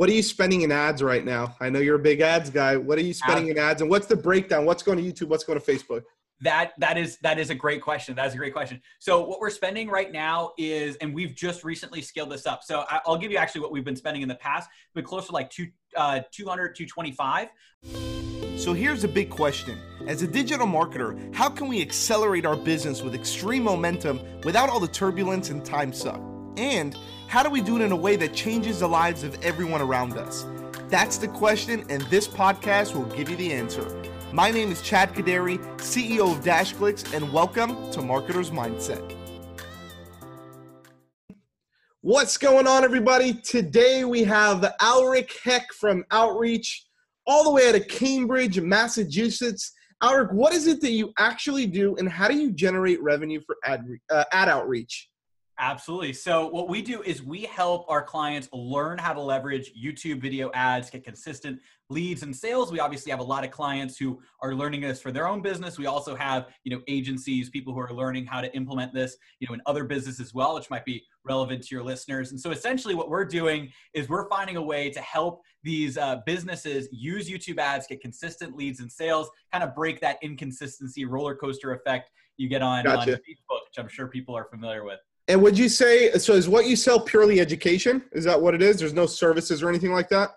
what are you spending in ads right now? I know you're a big ads guy. What are you spending in ads, and what's the breakdown? What's going to YouTube? What's going to Facebook? That that is that is a great question. That is a great question. So what we're spending right now is, and we've just recently scaled this up. So I'll give you actually what we've been spending in the past, but close to like two, uh, 200, 225. So here's a big question. As a digital marketer, how can we accelerate our business with extreme momentum without all the turbulence and time suck? And how do we do it in a way that changes the lives of everyone around us? That's the question, and this podcast will give you the answer. My name is Chad Kodary, CEO of DashClicks, and welcome to Marketer's Mindset. What's going on, everybody? Today we have Aleric Heck from Outreach, all the way out of Cambridge, Massachusetts. Aleric, what is it that you actually do, and how do you generate revenue for ad, uh, ad outreach? Absolutely. So, what we do is we help our clients learn how to leverage YouTube video ads, get consistent leads and sales. We obviously have a lot of clients who are learning this for their own business. We also have, you know, agencies, people who are learning how to implement this, you know, in other businesses as well, which might be relevant to your listeners. And so, essentially, what we're doing is we're finding a way to help these uh, businesses use YouTube ads, get consistent leads and sales, kind of break that inconsistency roller coaster effect you get on, gotcha. on Facebook, which I'm sure people are familiar with. And would you say so? Is what you sell purely education? Is that what it is? There's no services or anything like that.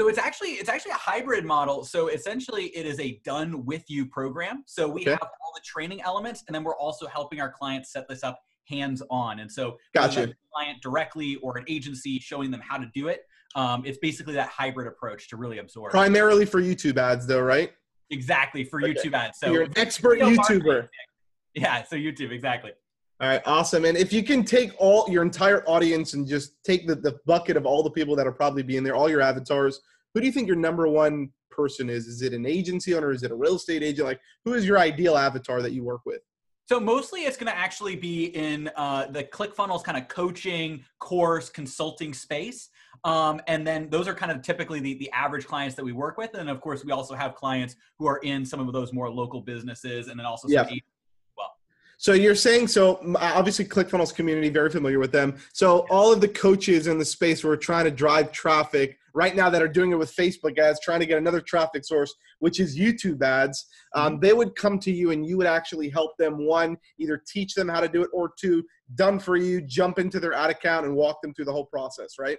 So it's actually it's actually a hybrid model. So essentially, it is a done with you program. So we okay. have all the training elements, and then we're also helping our clients set this up hands on. And so, gotcha. client directly or an agency showing them how to do it. Um, it's basically that hybrid approach to really absorb. Primarily for YouTube ads, though, right? Exactly for okay. YouTube ads. So you're an expert YouTuber. Yeah, so YouTube exactly. All right, awesome. And if you can take all your entire audience and just take the, the bucket of all the people that are probably being there, all your avatars, who do you think your number one person is? Is it an agency owner? Is it a real estate agent? Like, who is your ideal avatar that you work with? So mostly it's going to actually be in uh, the ClickFunnels kind of coaching, course, consulting space. Um, and then those are kind of typically the, the average clients that we work with. And of course, we also have clients who are in some of those more local businesses and then also some yeah. So you're saying so obviously ClickFunnels community very familiar with them. So all of the coaches in the space who are trying to drive traffic right now that are doing it with Facebook ads, trying to get another traffic source, which is YouTube ads, um, mm-hmm. they would come to you and you would actually help them one either teach them how to do it or two done for you, jump into their ad account and walk them through the whole process, right?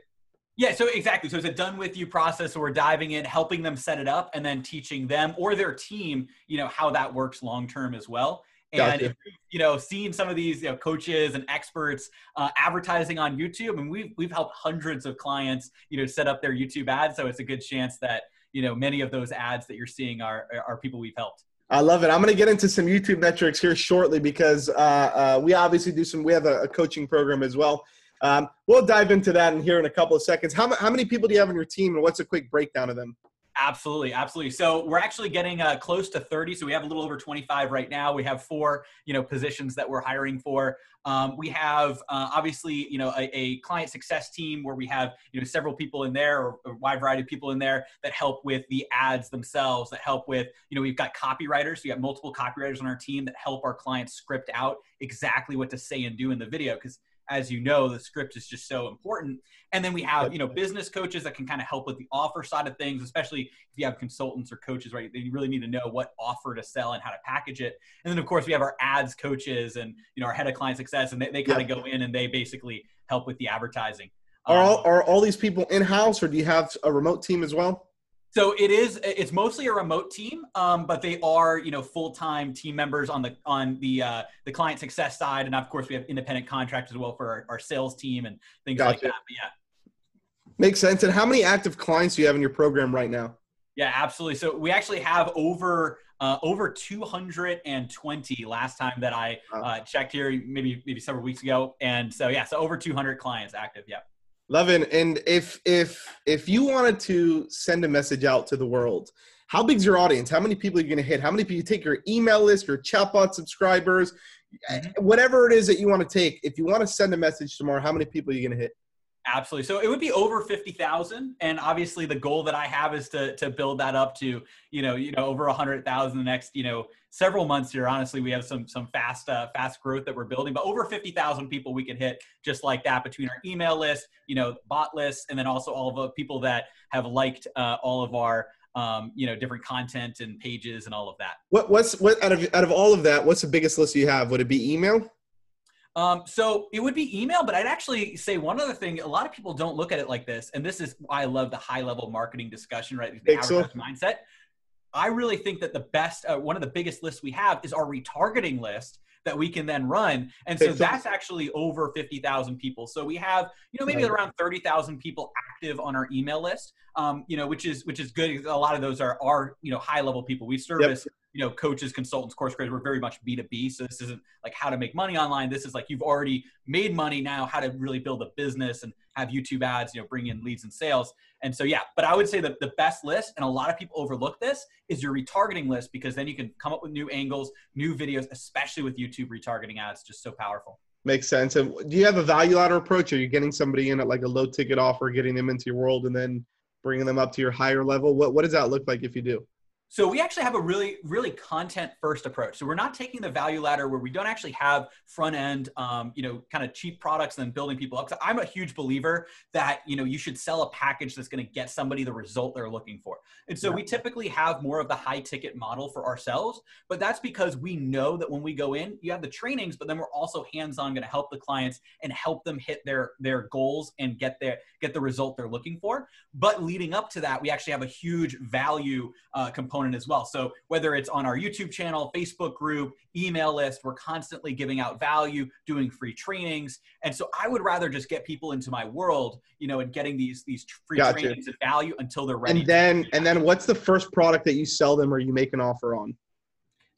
Yeah, so exactly. So it's a done with you process. So we're diving in, helping them set it up, and then teaching them or their team, you know, how that works long term as well. And gotcha. if you know, seeing some of these you know, coaches and experts uh, advertising on YouTube, I and mean, we've we've helped hundreds of clients, you know, set up their YouTube ads. So it's a good chance that you know many of those ads that you're seeing are are people we've helped. I love it. I'm going to get into some YouTube metrics here shortly because uh, uh, we obviously do some. We have a, a coaching program as well. Um, we'll dive into that in here in a couple of seconds. How, how many people do you have on your team, and what's a quick breakdown of them? Absolutely, absolutely. So we're actually getting uh, close to 30. So we have a little over 25 right now. We have four, you know, positions that we're hiring for. Um, we have uh, obviously, you know, a, a, client success team where we have, you know, several people in there or a wide variety of people in there that help with the ads themselves. That help with, you know, we've got copywriters. We have multiple copywriters on our team that help our clients script out exactly what to say and do in the video because as you know, the script is just so important. And then we have, you know, business coaches that can kind of help with the offer side of things, especially if you have consultants or coaches, right? They really need to know what offer to sell and how to package it. And then of course we have our ads coaches and, you know, our head of client success and they, they kind of go in and they basically help with the advertising. Are all, um, are all these people in-house or do you have a remote team as well? So it is. It's mostly a remote team, um, but they are, you know, full time team members on the on the uh, the client success side, and of course we have independent contractors as well for our, our sales team and things gotcha. like that. But yeah, makes sense. And how many active clients do you have in your program right now? Yeah, absolutely. So we actually have over uh, over 220 last time that I uh, checked here, maybe maybe several weeks ago, and so yeah, so over 200 clients active. Yeah. Love it. And if if if you wanted to send a message out to the world, how big's your audience? How many people are you going to hit? How many people you take your email list, your chatbot subscribers, mm-hmm. whatever it is that you want to take? If you want to send a message tomorrow, how many people are you going to hit? Absolutely. So it would be over 50,000. And obviously the goal that I have is to, to build that up to, you know, you know, over a hundred thousand the next, you know, several months here. Honestly, we have some, some fast, uh, fast growth that we're building, but over 50,000 people we can hit just like that between our email list, you know, bot list, and then also all of the people that have liked uh, all of our, um, you know, different content and pages and all of that. What, what's what out of, out of all of that, what's the biggest list you have? Would it be email? Um, so it would be email, but I'd actually say one other thing. A lot of people don't look at it like this, and this is why I love the high level marketing discussion, right? The so? mindset. I really think that the best, uh, one of the biggest lists we have is our retargeting list that we can then run. And so that's actually over 50,000 people. So we have, you know, maybe around 30,000 people active on our email list, um, you know, which is, which is good. A lot of those are, are, you know, high level people. We service yep you know coaches consultants course creators we're very much b2b so this isn't like how to make money online. This is like you've already made money now how to really build a business and have youtube ads you know bring in leads and sales. And so yeah but i would say that the best list and a lot of people overlook this is your retargeting list because then you can come up with new angles new videos especially with youtube retargeting ads just so powerful. Makes sense. And do you have a value ladder approach? Are you getting somebody in at like a low ticket offer getting them into your world and then bringing them up to your higher level? What, what does that look like if you do so we actually have a really, really content first approach. So we're not taking the value ladder where we don't actually have front end, um, you know, kind of cheap products and then building people up. So I'm a huge believer that, you know, you should sell a package that's going to get somebody the result they're looking for. And so yeah. we typically have more of the high ticket model for ourselves, but that's because we know that when we go in, you have the trainings, but then we're also hands-on going to help the clients and help them hit their, their goals and get their, get the result they're looking for. But leading up to that, we actually have a huge value uh, component component as well. So whether it's on our YouTube channel, Facebook group, email list, we're constantly giving out value, doing free trainings. And so I would rather just get people into my world, you know, and getting these these free gotcha. trainings and value until they're ready. And then and then what's the first product that you sell them or you make an offer on?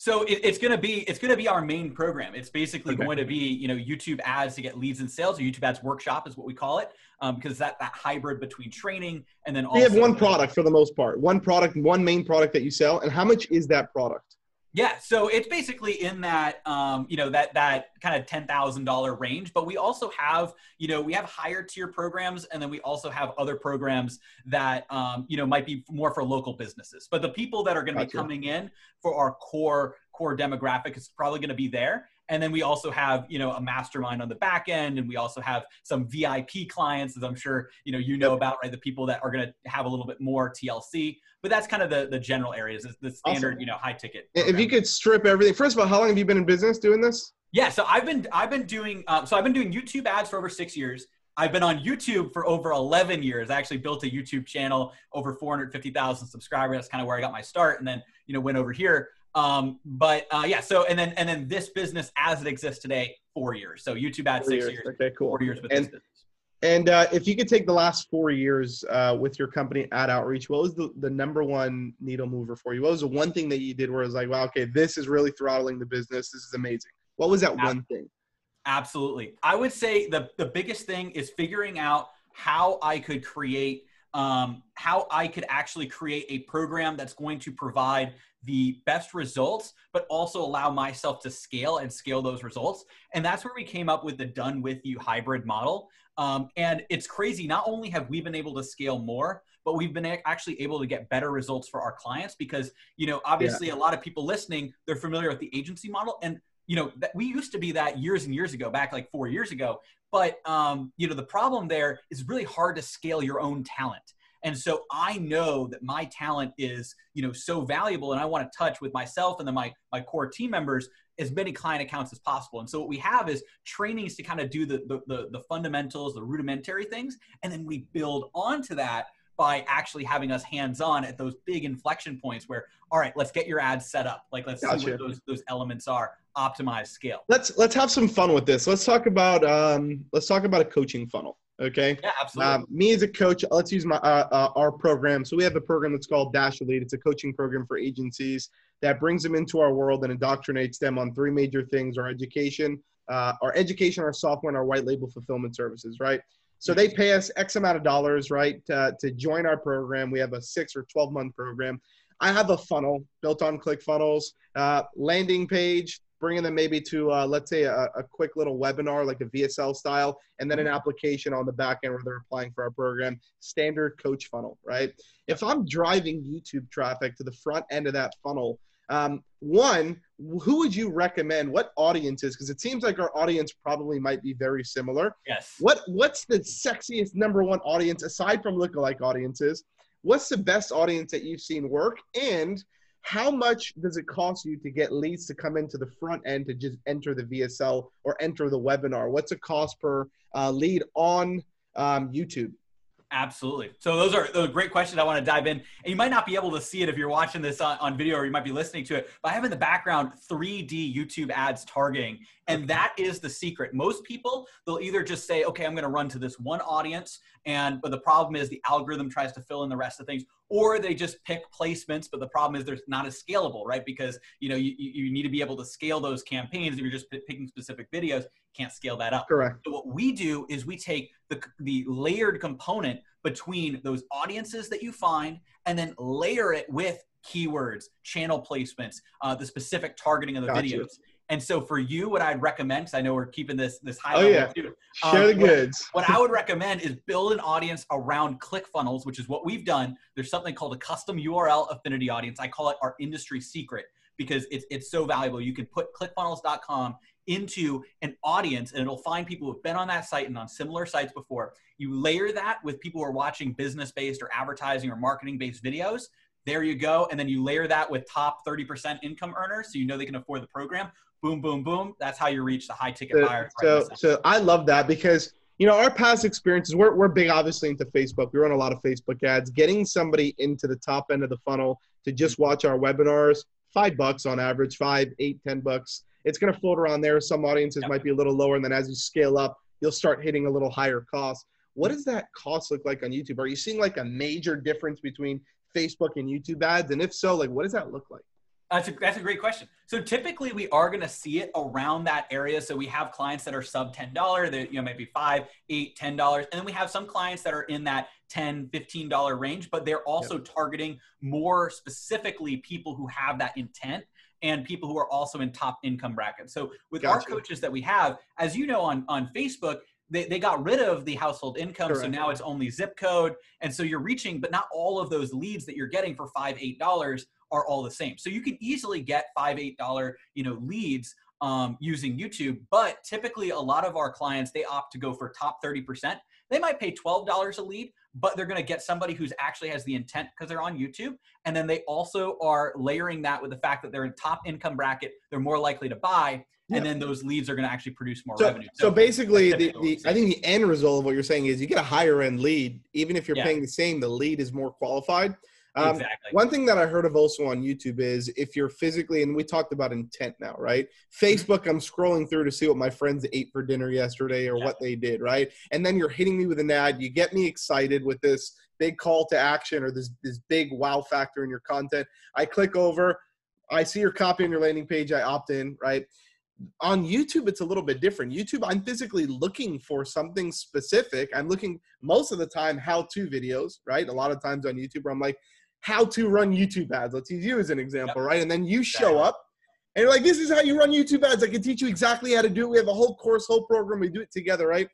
So it, it's going to be it's going to be our main program. It's basically okay. going to be you know YouTube ads to get leads and sales, or YouTube ads workshop is what we call it, um, because that that hybrid between training and then also. We have one product for the most part, one product, one main product that you sell, and how much is that product? Yeah, so it's basically in that um, you know that that kind of ten thousand dollar range. But we also have you know we have higher tier programs, and then we also have other programs that um, you know might be more for local businesses. But the people that are going to be coming in for our core core demographic is probably going to be there. And then we also have, you know, a mastermind on the back end, and we also have some VIP clients, as I'm sure you know you know about, right? The people that are going to have a little bit more TLC. But that's kind of the the general areas, the standard, awesome. you know, high ticket. Program. If you could strip everything, first of all, how long have you been in business doing this? Yeah, so I've been I've been doing um, so I've been doing YouTube ads for over six years. I've been on YouTube for over 11 years. I actually built a YouTube channel, over 450,000 subscribers. That's kind of where I got my start, and then you know went over here. Um, but uh, yeah, so and then and then this business as it exists today, four years. So YouTube ad six years. years. Okay, cool. Four years with and, this business. And uh, if you could take the last four years uh, with your company ad outreach, what was the, the number one needle mover for you? What was the one thing that you did where it was like, wow, okay, this is really throttling the business. This is amazing. What was that one thing? Absolutely. I would say the, the biggest thing is figuring out how I could create um, how I could actually create a program that's going to provide the best results, but also allow myself to scale and scale those results. And that's where we came up with the done with you hybrid model. Um, and it's crazy. Not only have we been able to scale more, but we've been actually able to get better results for our clients because, you know, obviously yeah. a lot of people listening, they're familiar with the agency model. And you know that we used to be that years and years ago back like four years ago but um, you know the problem there is really hard to scale your own talent and so I know that my talent is, you know, so valuable and I want to touch with myself and then my, my core team members as many client accounts as possible. And so what we have is trainings to kind of do the, the, the, the fundamentals, the rudimentary things. And then we build onto that by actually having us hands-on at those big inflection points where, all right, let's get your ads set up. Like, let's gotcha. see what those, those elements are, optimize scale. Let's, let's have some fun with this. Let's talk about, um, let's talk about a coaching funnel. Okay. Yeah, absolutely. Um, me as a coach, let's use my uh, uh, our program. So we have a program that's called Dash Elite. It's a coaching program for agencies that brings them into our world and indoctrinates them on three major things: our education, uh, our education, our software, and our white label fulfillment services. Right. So they pay us X amount of dollars, right, to, to join our program. We have a six or twelve month program. I have a funnel built on ClickFunnels, uh, landing page, bringing them maybe to uh, let's say a, a, quick little webinar like a VSL style, and then an mm-hmm. application on the back end where they're applying for our program. Standard coach funnel, right? If I'm driving YouTube traffic to the front end of that funnel, um, one, who would you recommend? What audiences? Because it seems like our audience probably might be very similar. Yes. What What's the sexiest number one audience aside from lookalike audiences? What's the best audience that you've seen work? And how much does it cost you to get leads to come into the front end to just enter the VSL or enter the webinar? What's a cost per uh, lead on um, YouTube? Absolutely. So those are those are great questions. I want to dive in, and you might not be able to see it if you're watching this on, on video, or you might be listening to it. But I have in the background 3D YouTube ads targeting, and that is the secret. Most people they'll either just say, "Okay, I'm going to run to this one audience," and but the problem is the algorithm tries to fill in the rest of things, or they just pick placements. But the problem is they're not as scalable, right? Because you know you, you need to be able to scale those campaigns. If you're just picking specific videos, can't scale that up. Correct. So what we do is we take the the layered component between those audiences that you find and then layer it with keywords, channel placements, uh, the specific targeting of the gotcha. videos. And so for you, what I'd recommend, because I know we're keeping this this high oh, level yeah. too. Share um, the goods. What, what I would recommend is build an audience around ClickFunnels, which is what we've done. There's something called a custom URL affinity audience. I call it our industry secret because it's it's so valuable. You can put ClickFunnels.com into an audience and it'll find people who've been on that site and on similar sites before. You layer that with people who are watching business based or advertising or marketing based videos. There you go. And then you layer that with top 30% income earners so you know they can afford the program. Boom, boom, boom. That's how you reach the high ticket so, buyer. So, so I love that because you know, our past experiences, we're, we're big obviously into Facebook. We run a lot of Facebook ads. Getting somebody into the top end of the funnel to just mm-hmm. watch our webinars, five bucks on average, five, eight, ten bucks it's going to float around there. Some audiences yep. might be a little lower, and then as you scale up, you'll start hitting a little higher cost. What mm-hmm. does that cost look like on YouTube? Are you seeing like a major difference between Facebook and YouTube ads? And if so, like what does that look like? That's a, that's a great question. So typically we are going to see it around that area. So we have clients that are sub $10 that, you know, maybe five, eight, $10. And then we have some clients that are in that 10, $15 range, but they're also yep. targeting more specifically people who have that intent and people who are also in top income brackets. So with gotcha. our coaches that we have, as you know on, on Facebook, they, they got rid of the household income. Correct. So now it's only zip code. And so you're reaching, but not all of those leads that you're getting for five, eight dollars are all the same. So you can easily get five, eight dollar, you know, leads um, using YouTube. But typically a lot of our clients, they opt to go for top 30%. They might pay $12 a lead, but they're going to get somebody who's actually has the intent because they're on YouTube. And then they also are layering that with the fact that they're in top income bracket. They're more likely to buy. Yeah. And then those leads are going to actually produce more so, revenue. So, so basically, the, the I think the end result of what you're saying is you get a higher end lead. Even if you're yeah. paying the same, the lead is more qualified. Um, exactly. One thing that I heard of also on YouTube is if you're physically, and we talked about intent now, right? Facebook. I'm scrolling through to see what my friends ate for dinner yesterday or yeah. what they did, right? And then you're hitting me with an ad. You get me excited with this big call to action or this this big wow factor in your content. I click over, I see your copy on your landing page. I opt in, right? on YouTube, it's a little bit different. YouTube, I'm physically looking for something specific. I'm looking most of the time how to videos, right? A lot of times on YouTube, where I'm like, how to run YouTube ads. Let's use you as an example, yep. right? And then you show up and you're like, this is how you run YouTube ads. I can teach you exactly how to do it. We have a whole course, whole program. We do it together, right?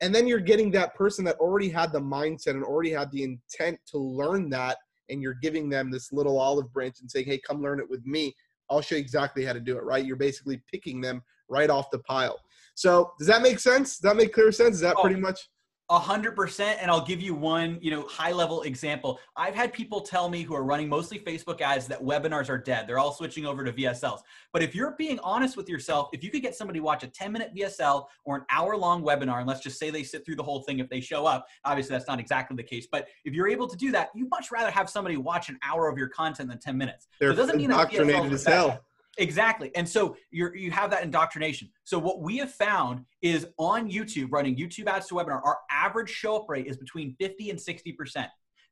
And then you're getting that person that already had the mindset and already had the intent to learn that. And you're giving them this little olive branch and saying, hey, come learn it with me. I'll show you exactly how to do it, right? You're basically picking them right off the pile. So does that make sense? Does that make clear sense? Is that oh, pretty much? A hundred percent, and I'll give you one, you know, high level example. I've had people tell me who are running mostly Facebook ads that webinars are dead. They're all switching over to VSLs. But if you're being honest with yourself, if you could get somebody to watch a 10 minute VSL or an hour long webinar, and let's just say they sit through the whole thing if they show up, obviously that's not exactly the case. But if you're able to do that, you much rather have somebody watch an hour of your content than 10 minutes. They're so it doesn't mean indoctrinated as hell. Exactly. And so you you have that indoctrination. So what we have found is on YouTube, running YouTube ads to webinar, our average show up rate is between 50 and 60%.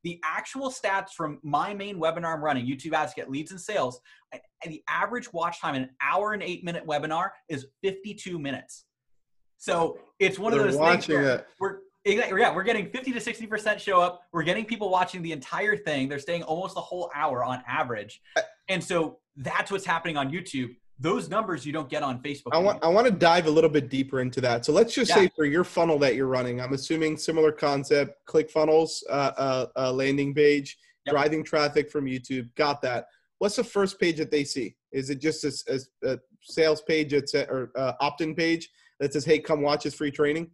The actual stats from my main webinar I'm running, YouTube ads get leads and sales, and the average watch time in an hour and eight minute webinar is 52 minutes. So it's one They're of those things where we're yeah, we're getting 50 to 60% show up. We're getting people watching the entire thing. They're staying almost a whole hour on average. And so that's what's happening on YouTube. those numbers you don't get on Facebook. I want I want to dive a little bit deeper into that. So let's just Yeah. say for your funnel that you're running, I'm assuming similar concept, click funnels, uh, uh, uh, landing page, Yep. driving traffic from YouTube. Got that. What's the first page that they see? Is it just a sales page that's a, or uh, opt-in page that says, "Hey, come watch this free training"?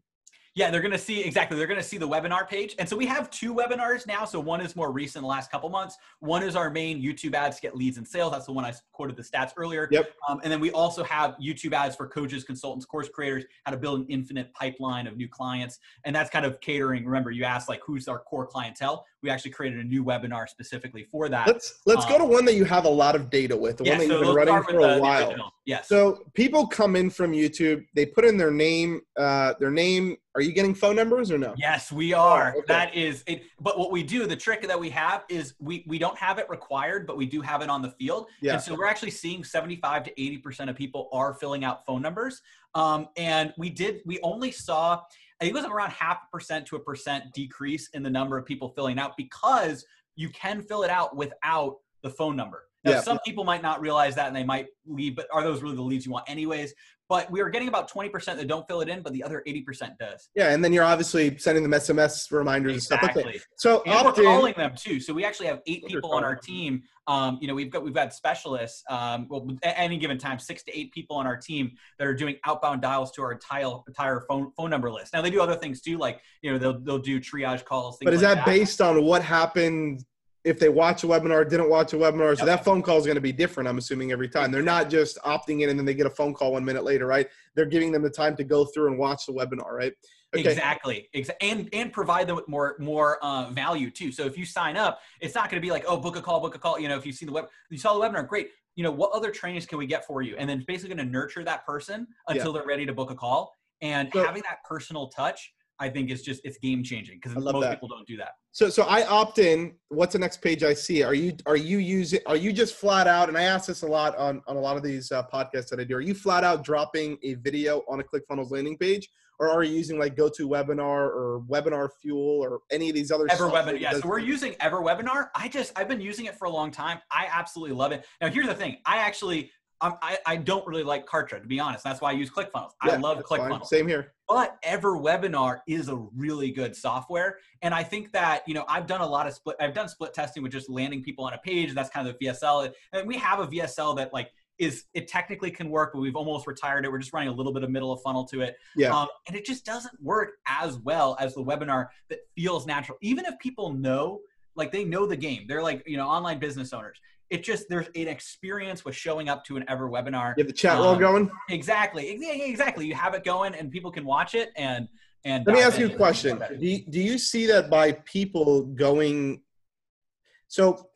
Yeah, they're going to see exactly. They're going to see the webinar page. And so we have two webinars now. So one is more recent, the last couple months. One is our main YouTube ads to get leads and sales. That's the one I quoted the stats earlier. Yep. Um, and then we also have YouTube ads for coaches, consultants, course creators, how to build an infinite pipeline of new clients. And that's kind of catering. Remember, you asked like who's our core clientele. We actually created a new webinar specifically for that. Let's let's go Um, to one that you have a lot of data with, the yeah, one that so you've been running for a the- the while. original. Yes. So people come in from YouTube, they put in their name, uh, their name. Are you getting phone numbers or no? Yes, we are. okay. That is it. But what we do, the trick that we have is we we don't have it required, but we do have it on the field. Yeah. And so we're actually seeing 75 to 80 percent of people are filling out phone numbers. Um, and we did. We only saw. I think it was around half a percent to a percent decrease in the number of people filling out because you can fill it out without the phone number. Now, Yeah. some people might not realize that and they might leave, but are those really the leads you want anyways? But we are getting about 20% that don't fill it in, but the other 80% does. Yeah, and then you're obviously sending them SMS reminders and stuff like that. Exactly. So And we're calling them too. So we actually have eight people on our team. Um, you know, we've got we've got specialists. Um, well, at any given time, six to eight people on our team that are doing outbound dials to our entire entire phone phone number list. Now they do other things too, like you know they'll they'll do triage calls. Things But is like that based on what happened if they watch a webinar, didn't watch a webinar? So that phone call is going to be different, I'm assuming, every time. They're not just opting in and then they get a phone call one minute later, right? They're giving them the time to go through and watch the webinar, right? Okay. Exactly. And and provide them with more more uh, value too. So if you sign up, it's not going to be like, oh, book a call, book a call. You know, if you see the web, you saw the webinar, great. You know, what other trainings can we get for you? And then basically going to nurture that person until they're ready to book a call. And So- having that personal touch, I think is just it's game changing because most that. people don't do that. So so I opt in. What's the next page I see? Are you are you using are you just flat out and I ask this a lot on on a lot of these uh, podcasts that I do. Are you flat out dropping a video on a ClickFunnels landing page or are you using like GoToWebinar or Webinar Fuel or any of these other Ever webinar, yeah. So we're using Ever Webinar. I just I've been using it for a long time. I absolutely love it. Now here's the thing. I actually I'm, I I don't really like Kartra to be honest. That's why I use ClickFunnels. I love fine. ClickFunnels. Same here. but ever webinar is a really good software and i think that you know i've done a lot of split i've done split testing with just landing people on a page that's kind of the vsl and we have a vsl that like is it technically can work but we've almost retired it we're just running a little bit of middle of funnel to it Yeah. um, and it just doesn't work as well as the webinar that feels natural even if people know like they know the game they're like you know online business owners it just there's an experience with showing up to an ever webinar You have the chat roll Um, going? Exactly. Exactly. You have it going and people can watch it and and Let me ask you a question. Do you, do you see that by people going? So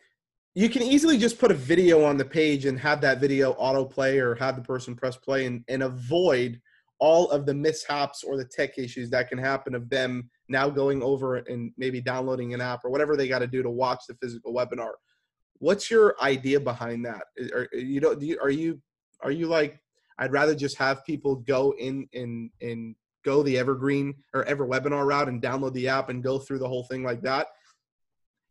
you can easily just put a video on the page and have that video autoplay or have the person press play and, and avoid all of the mishaps or the tech issues that can happen of them now going over and maybe downloading an app or whatever they got to do to watch the physical webinar. What's your idea behind that? Are, uh, you know, do you, are you are you like I'd rather just have people go in and and go the evergreen or ever webinar route and download the app and go through the whole thing like that.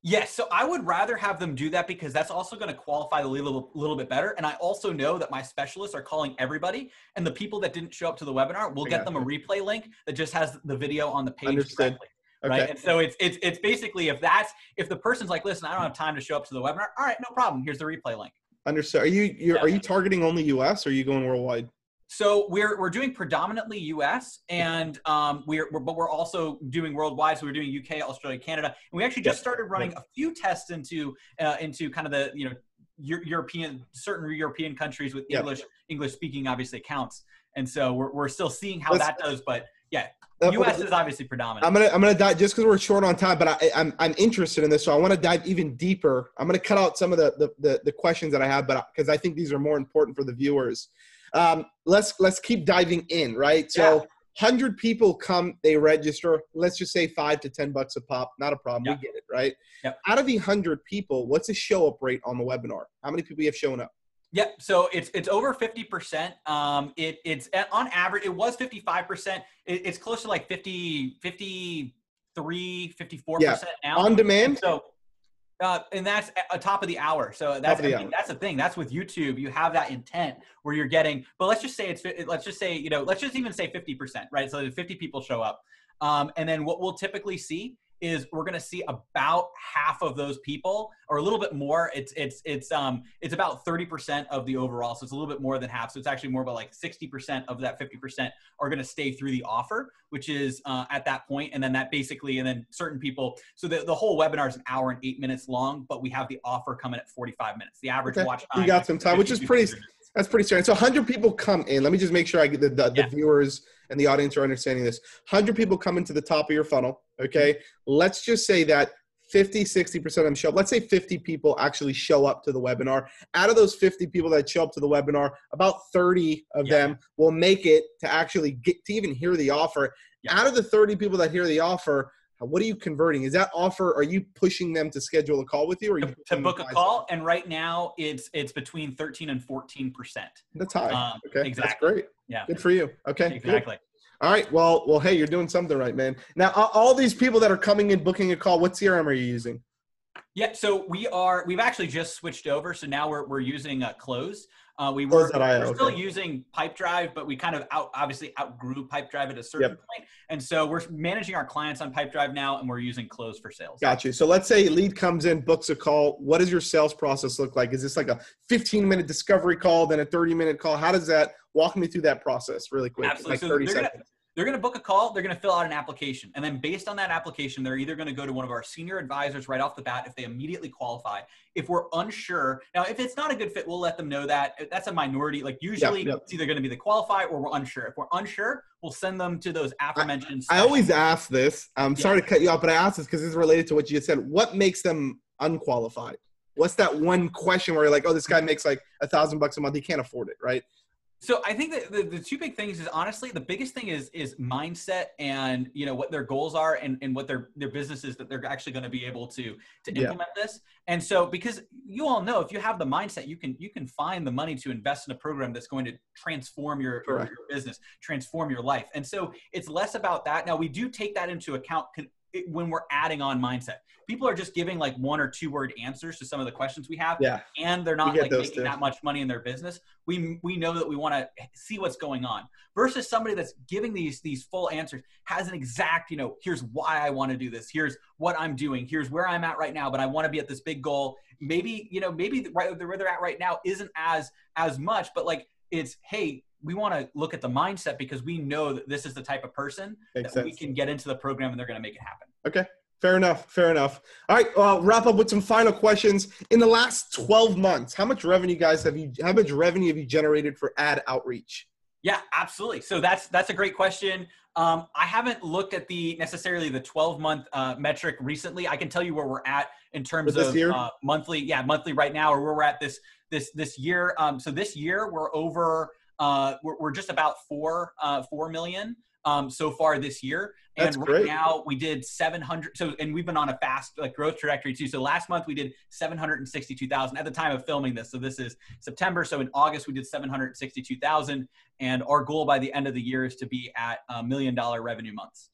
Yes, so I would rather have them do that because that's also going to qualify the little little bit better. And I also know that my specialists are calling everybody, and the people that didn't show up to the webinar, we'll get them a replay link that just has the video on the page Understood. Directly. Right. And so it's it's it's basically if that's if the person's like, listen, I don't have time to show up to the webinar. All right, no problem. Here's the replay link. Understood. Are you you're, Yeah. are you targeting only US or are you going worldwide? So we're we're doing predominantly U.S. and um, we're, we're but we're also doing worldwide. So we're doing U.K., Australia, Canada, and we actually just started running a few tests into uh, into kind of the you know European certain European countries with Yep. English English speaking obviously counts, and so we're we're still seeing how Let's- that does. But yeah, U.S. is obviously predominant. I'm gonna I'm gonna dive just because we're short on time, but I, I'm I'm interested in this, so I want to dive even deeper. I'm gonna cut out some of the the, the, the questions that I have, but because I think these are more important for the viewers. Um, let's let's keep diving in, right? So. Hundred people come, they register. Let's just say five to ten bucks a pop. Not a problem. Yep. We get it, right? Yep. Out of the hundred people, what's the show up rate on the webinar? How many people you have shown up? Yep. So it's it's over fifty percent. Um, it it's on average. It was fifty five percent. It's close to like 50, 53, 54 percent now. On demand? So Uh, and that's a top of the hour. So that's the I mean, hour. that's the thing. That's with YouTube. You have that intent where you're getting. But let's just say it's. Let's just say you know. Let's just even say 50%, right? So 50 people show up, um, and then what we'll typically see is we're going to see about half of those people or a little bit more it's it's it's um it's about 30% of the overall so it's a little bit more than half so it's actually more about like 60% of that 50% are going to stay through the offer which is uh, at that point and then that basically and then certain people so the, the whole webinar is an hour and eight minutes long but we have the offer coming at 45 minutes the average Okay. watch time You got some time, which is pretty. minutes. That's pretty standard. So 100 people come in. Let me just make sure I get the, the, Yeah. the viewers and the audience are understanding this. 100 people come into the top of your funnel. Okay. Mm-hmm. Let's just say that 50, 60% of them show up. Let's say 50 people actually show up to the webinar. Out of those 50 people that show up to the webinar, about 30 of Yeah. them will make it to actually get to even hear the offer. Yeah. Out of the 30 people that hear the offer, what are you converting? Is that offer? Are you pushing them to schedule a call with you, or you to, to book a call and right now it's it's between 13 and 14 percent That's high. Um, okay, exactly. that's great. yeah Good for you. Okay, good. exactly All right. Well, well, hey, you're doing something right, man. Now, all these people that are coming in booking a call, what CRM are you using? Yeah, so we are. We've actually just switched over. So now we're we're using uh, Close. Uh, we were we're still okay. using PipeDrive, but we kind of out obviously outgrew PipeDrive at a certain Yep. point, and so we're managing our clients on PipeDrive now, and we're using Close for sales. Got you. So let's say lead comes in, books a call. What does your sales process look like? Is this like a 15 minute discovery call, then a 30 minute call? How does that? Walk me through that process really quick. Absolutely. Like So 30 they're gonna- seconds. They're going to book a call. They're going to fill out an application, and then based on that application, they're either going to go to one of our senior advisors right off the bat if they immediately qualify. If we're unsure, now if it's not a good fit, we'll let them know that. Eh, that's a minority. Like usually, yep. it's either going to be the qualify or we're unsure. If we're unsure, we'll send them to those aforementioned. I always ask this. I'm Yeah. sorry to cut you off, but I ask this because it's related to what you just said. What makes them unqualified? What's that one question where you're like, oh, this guy makes like a thousand bucks a month. He can't afford it, right? So I think that the, the two big things is honestly the biggest thing is is mindset and you know what their goals are and, and what their their business is that they're actually going to be able to to Yeah. implement this. And so because you all know if you have the mindset you can you can find the money to invest in a program that's going to transform your, your, your business, transform your life. And so it's less about that. Now we do take that into account con- it- when we're adding on mindset. People are just giving like one or two word answers to some of the questions we have Yeah. and they're not like making too. that much money in their business we we know that we want to see what's going on versus somebody that's giving these these full answers has an exact you know here's why i want to do this here's what i'm doing here's where i'm at right now but i want to be at this big goal maybe you know maybe the- right where they're at right now isn't as as much but like it's hey we want to look at the mindset because we know that this is the type of person Makes that we can get into the program and they're going to make it happen Okay. Fair enough. Fair enough. All right. Well, wrap up with some final questions. In the last 12 months, how much revenue, guys, have you? How much revenue have you generated for ad outreach? Yeah, absolutely. So that's that's a great question. Um, I haven't looked at the necessarily the 12 month uh, metric recently. I can tell you where we're at in terms of uh, monthly. Yeah, monthly right now, or where we're at this this this year. Um, so this year we're over. Uh, we're, we're just about four uh, four million um, so far this year. And That's right great. now we did 700. So and we've been on a fast like growth trajectory too. So last month we did 762,000 at the time of filming this. So this is September. So in August we did 762,000 and our goal by the end of the year is to be at a million dollar revenue months.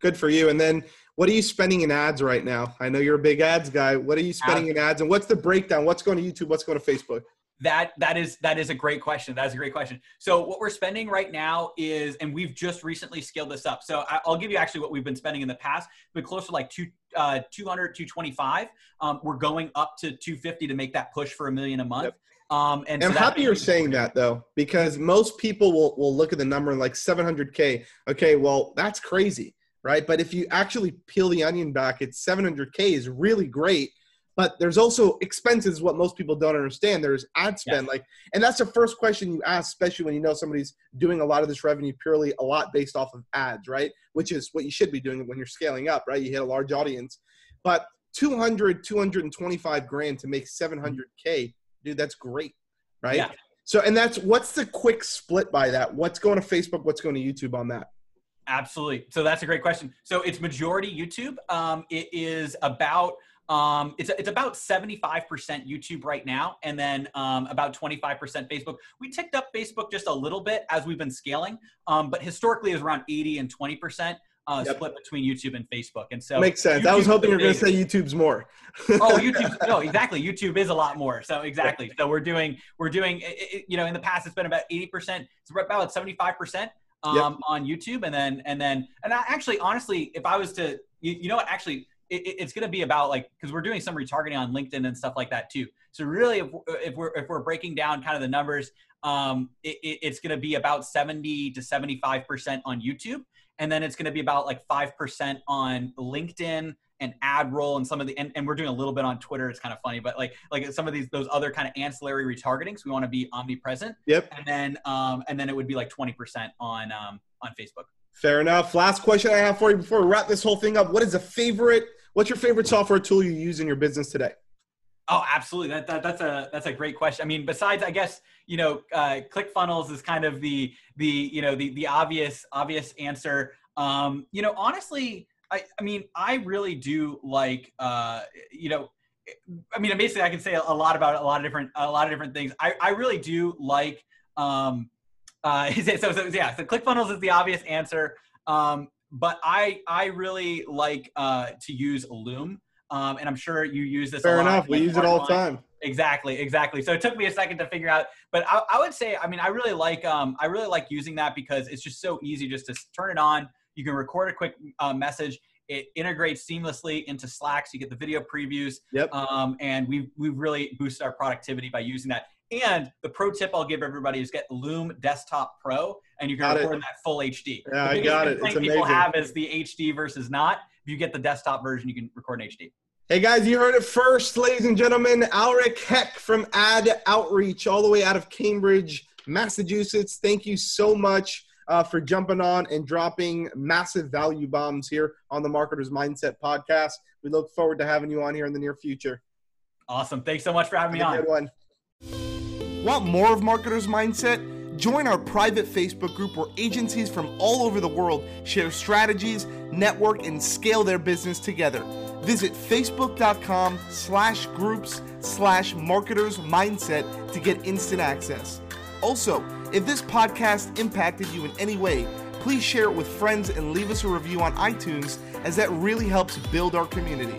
Good for you. And then, what are you spending in ads right now? I know you're a big ads guy. What are you spending in ads, and what's the breakdown? What's going to YouTube? What's going to Facebook? That that is that is a great question. That is a great question. So what we're spending right now is, and we've just recently scaled this up. So I, I'll give you actually what we've been spending in the past. Been close to like two, uh, 200, 225. Um, we're going up to 250 to make that push for a million a month. Yep. Um, and And I'm happy you're saying that though, because most people will will look at the number like 700k. Okay, well that's crazy, right? But if you actually peel the onion back, it's 700k is really great. But there's also expenses. What most people don't understand. There's ad spend, like, and that's the first question you ask, especially when you know somebody's doing a lot of this revenue purely a lot based off of ads, right? Which is what you should be doing when you're scaling up, right? You hit a large audience, but 200, 225 grand to make 700k, dude, that's great, right? Yeah. So, and that's what's the quick split by that? What's going to Facebook? What's going to YouTube on that? Absolutely. So that's a great question. So it's majority YouTube. Um, it is about um, it's it's about seventy five percent YouTube right now, and then um, about twenty five percent Facebook. We ticked up Facebook just a little bit as we've been scaling, um, but historically it was around eighty and twenty percent uh, Yep. split between YouTube and Facebook. And so Makes sense. I was hoping you were going to say YouTube's more. oh youtube no exactly youtube is a lot more so exactly so we're doing we're doing i- i- you know in the past it's been about 80% it's about 75% um, on youtube and then and then and I actually honestly if i was to you, you know what actually it, it- it's going to be about like because we're doing some retargeting on linkedin and stuff like that too so really if, if we're if we're breaking down kind of the numbers um, it, it- it's going to be about 70 to 75% on youtube and then it's going to be about like 5% on linkedin and AdRoll and some of the and, and we're doing a little bit on twitter it's kind of funny but like like some of these those other kind of ancillary retargetings we want to be omnipresent Yep. and then um and then it would be like 20% on um on facebook Fair enough. Last question I have for you before we wrap this whole thing up. What is a favorite? What's your favorite software tool you use in your business today? Oh, absolutely. That, that that's a that's a great question. I mean, besides, I guess you know, uh, ClickFunnels is kind of the the you know the the obvious obvious answer. Um, you know, honestly, I I mean, I really do like uh, you know, I mean, basically, I can say a, lot about a lot of different a lot of different things. I I really do like um, uh, so, so yeah, so ClickFunnels is the obvious answer. Um, but I I really like uh, to use Loom. Um, and I'm sure you use this. Fair enough. We use it all the time. Exactly, exactly. So it took me a second to figure out, but I, I would say, I mean, I really like, um, I really like using that because it's just so easy just to turn it on. You can record a quick uh, message. It integrates seamlessly into Slack, so you get the video previews. Yep. Um, and we've we've really boosted our productivity by using that. And the pro tip I'll give everybody is get Loom Desktop Pro, and you can Got record in that full HD. Yeah, I got it. It's people amazing. have is the HD versus not. If you get the desktop version, you can record in HD. Hey guys, you heard it first, ladies and gentlemen. Aleric Heck from Ad Outreach, all the way out of Cambridge, Massachusetts. Thank you so much uh, for jumping on and dropping massive value bombs here on the Marketer's Mindset podcast. We look forward to having you on here in the near future. Awesome. Thanks so much for having me Have a on. good one. Want more of Marketers Mindset? Join our private Facebook group where agencies from all over the world share strategies, network, and scale their business together. Visit facebook.com slash groups slash marketers mindset to get instant access. Also, if this podcast impacted you in any way, please share it with friends and leave us a review on iTunes as that really helps build our community.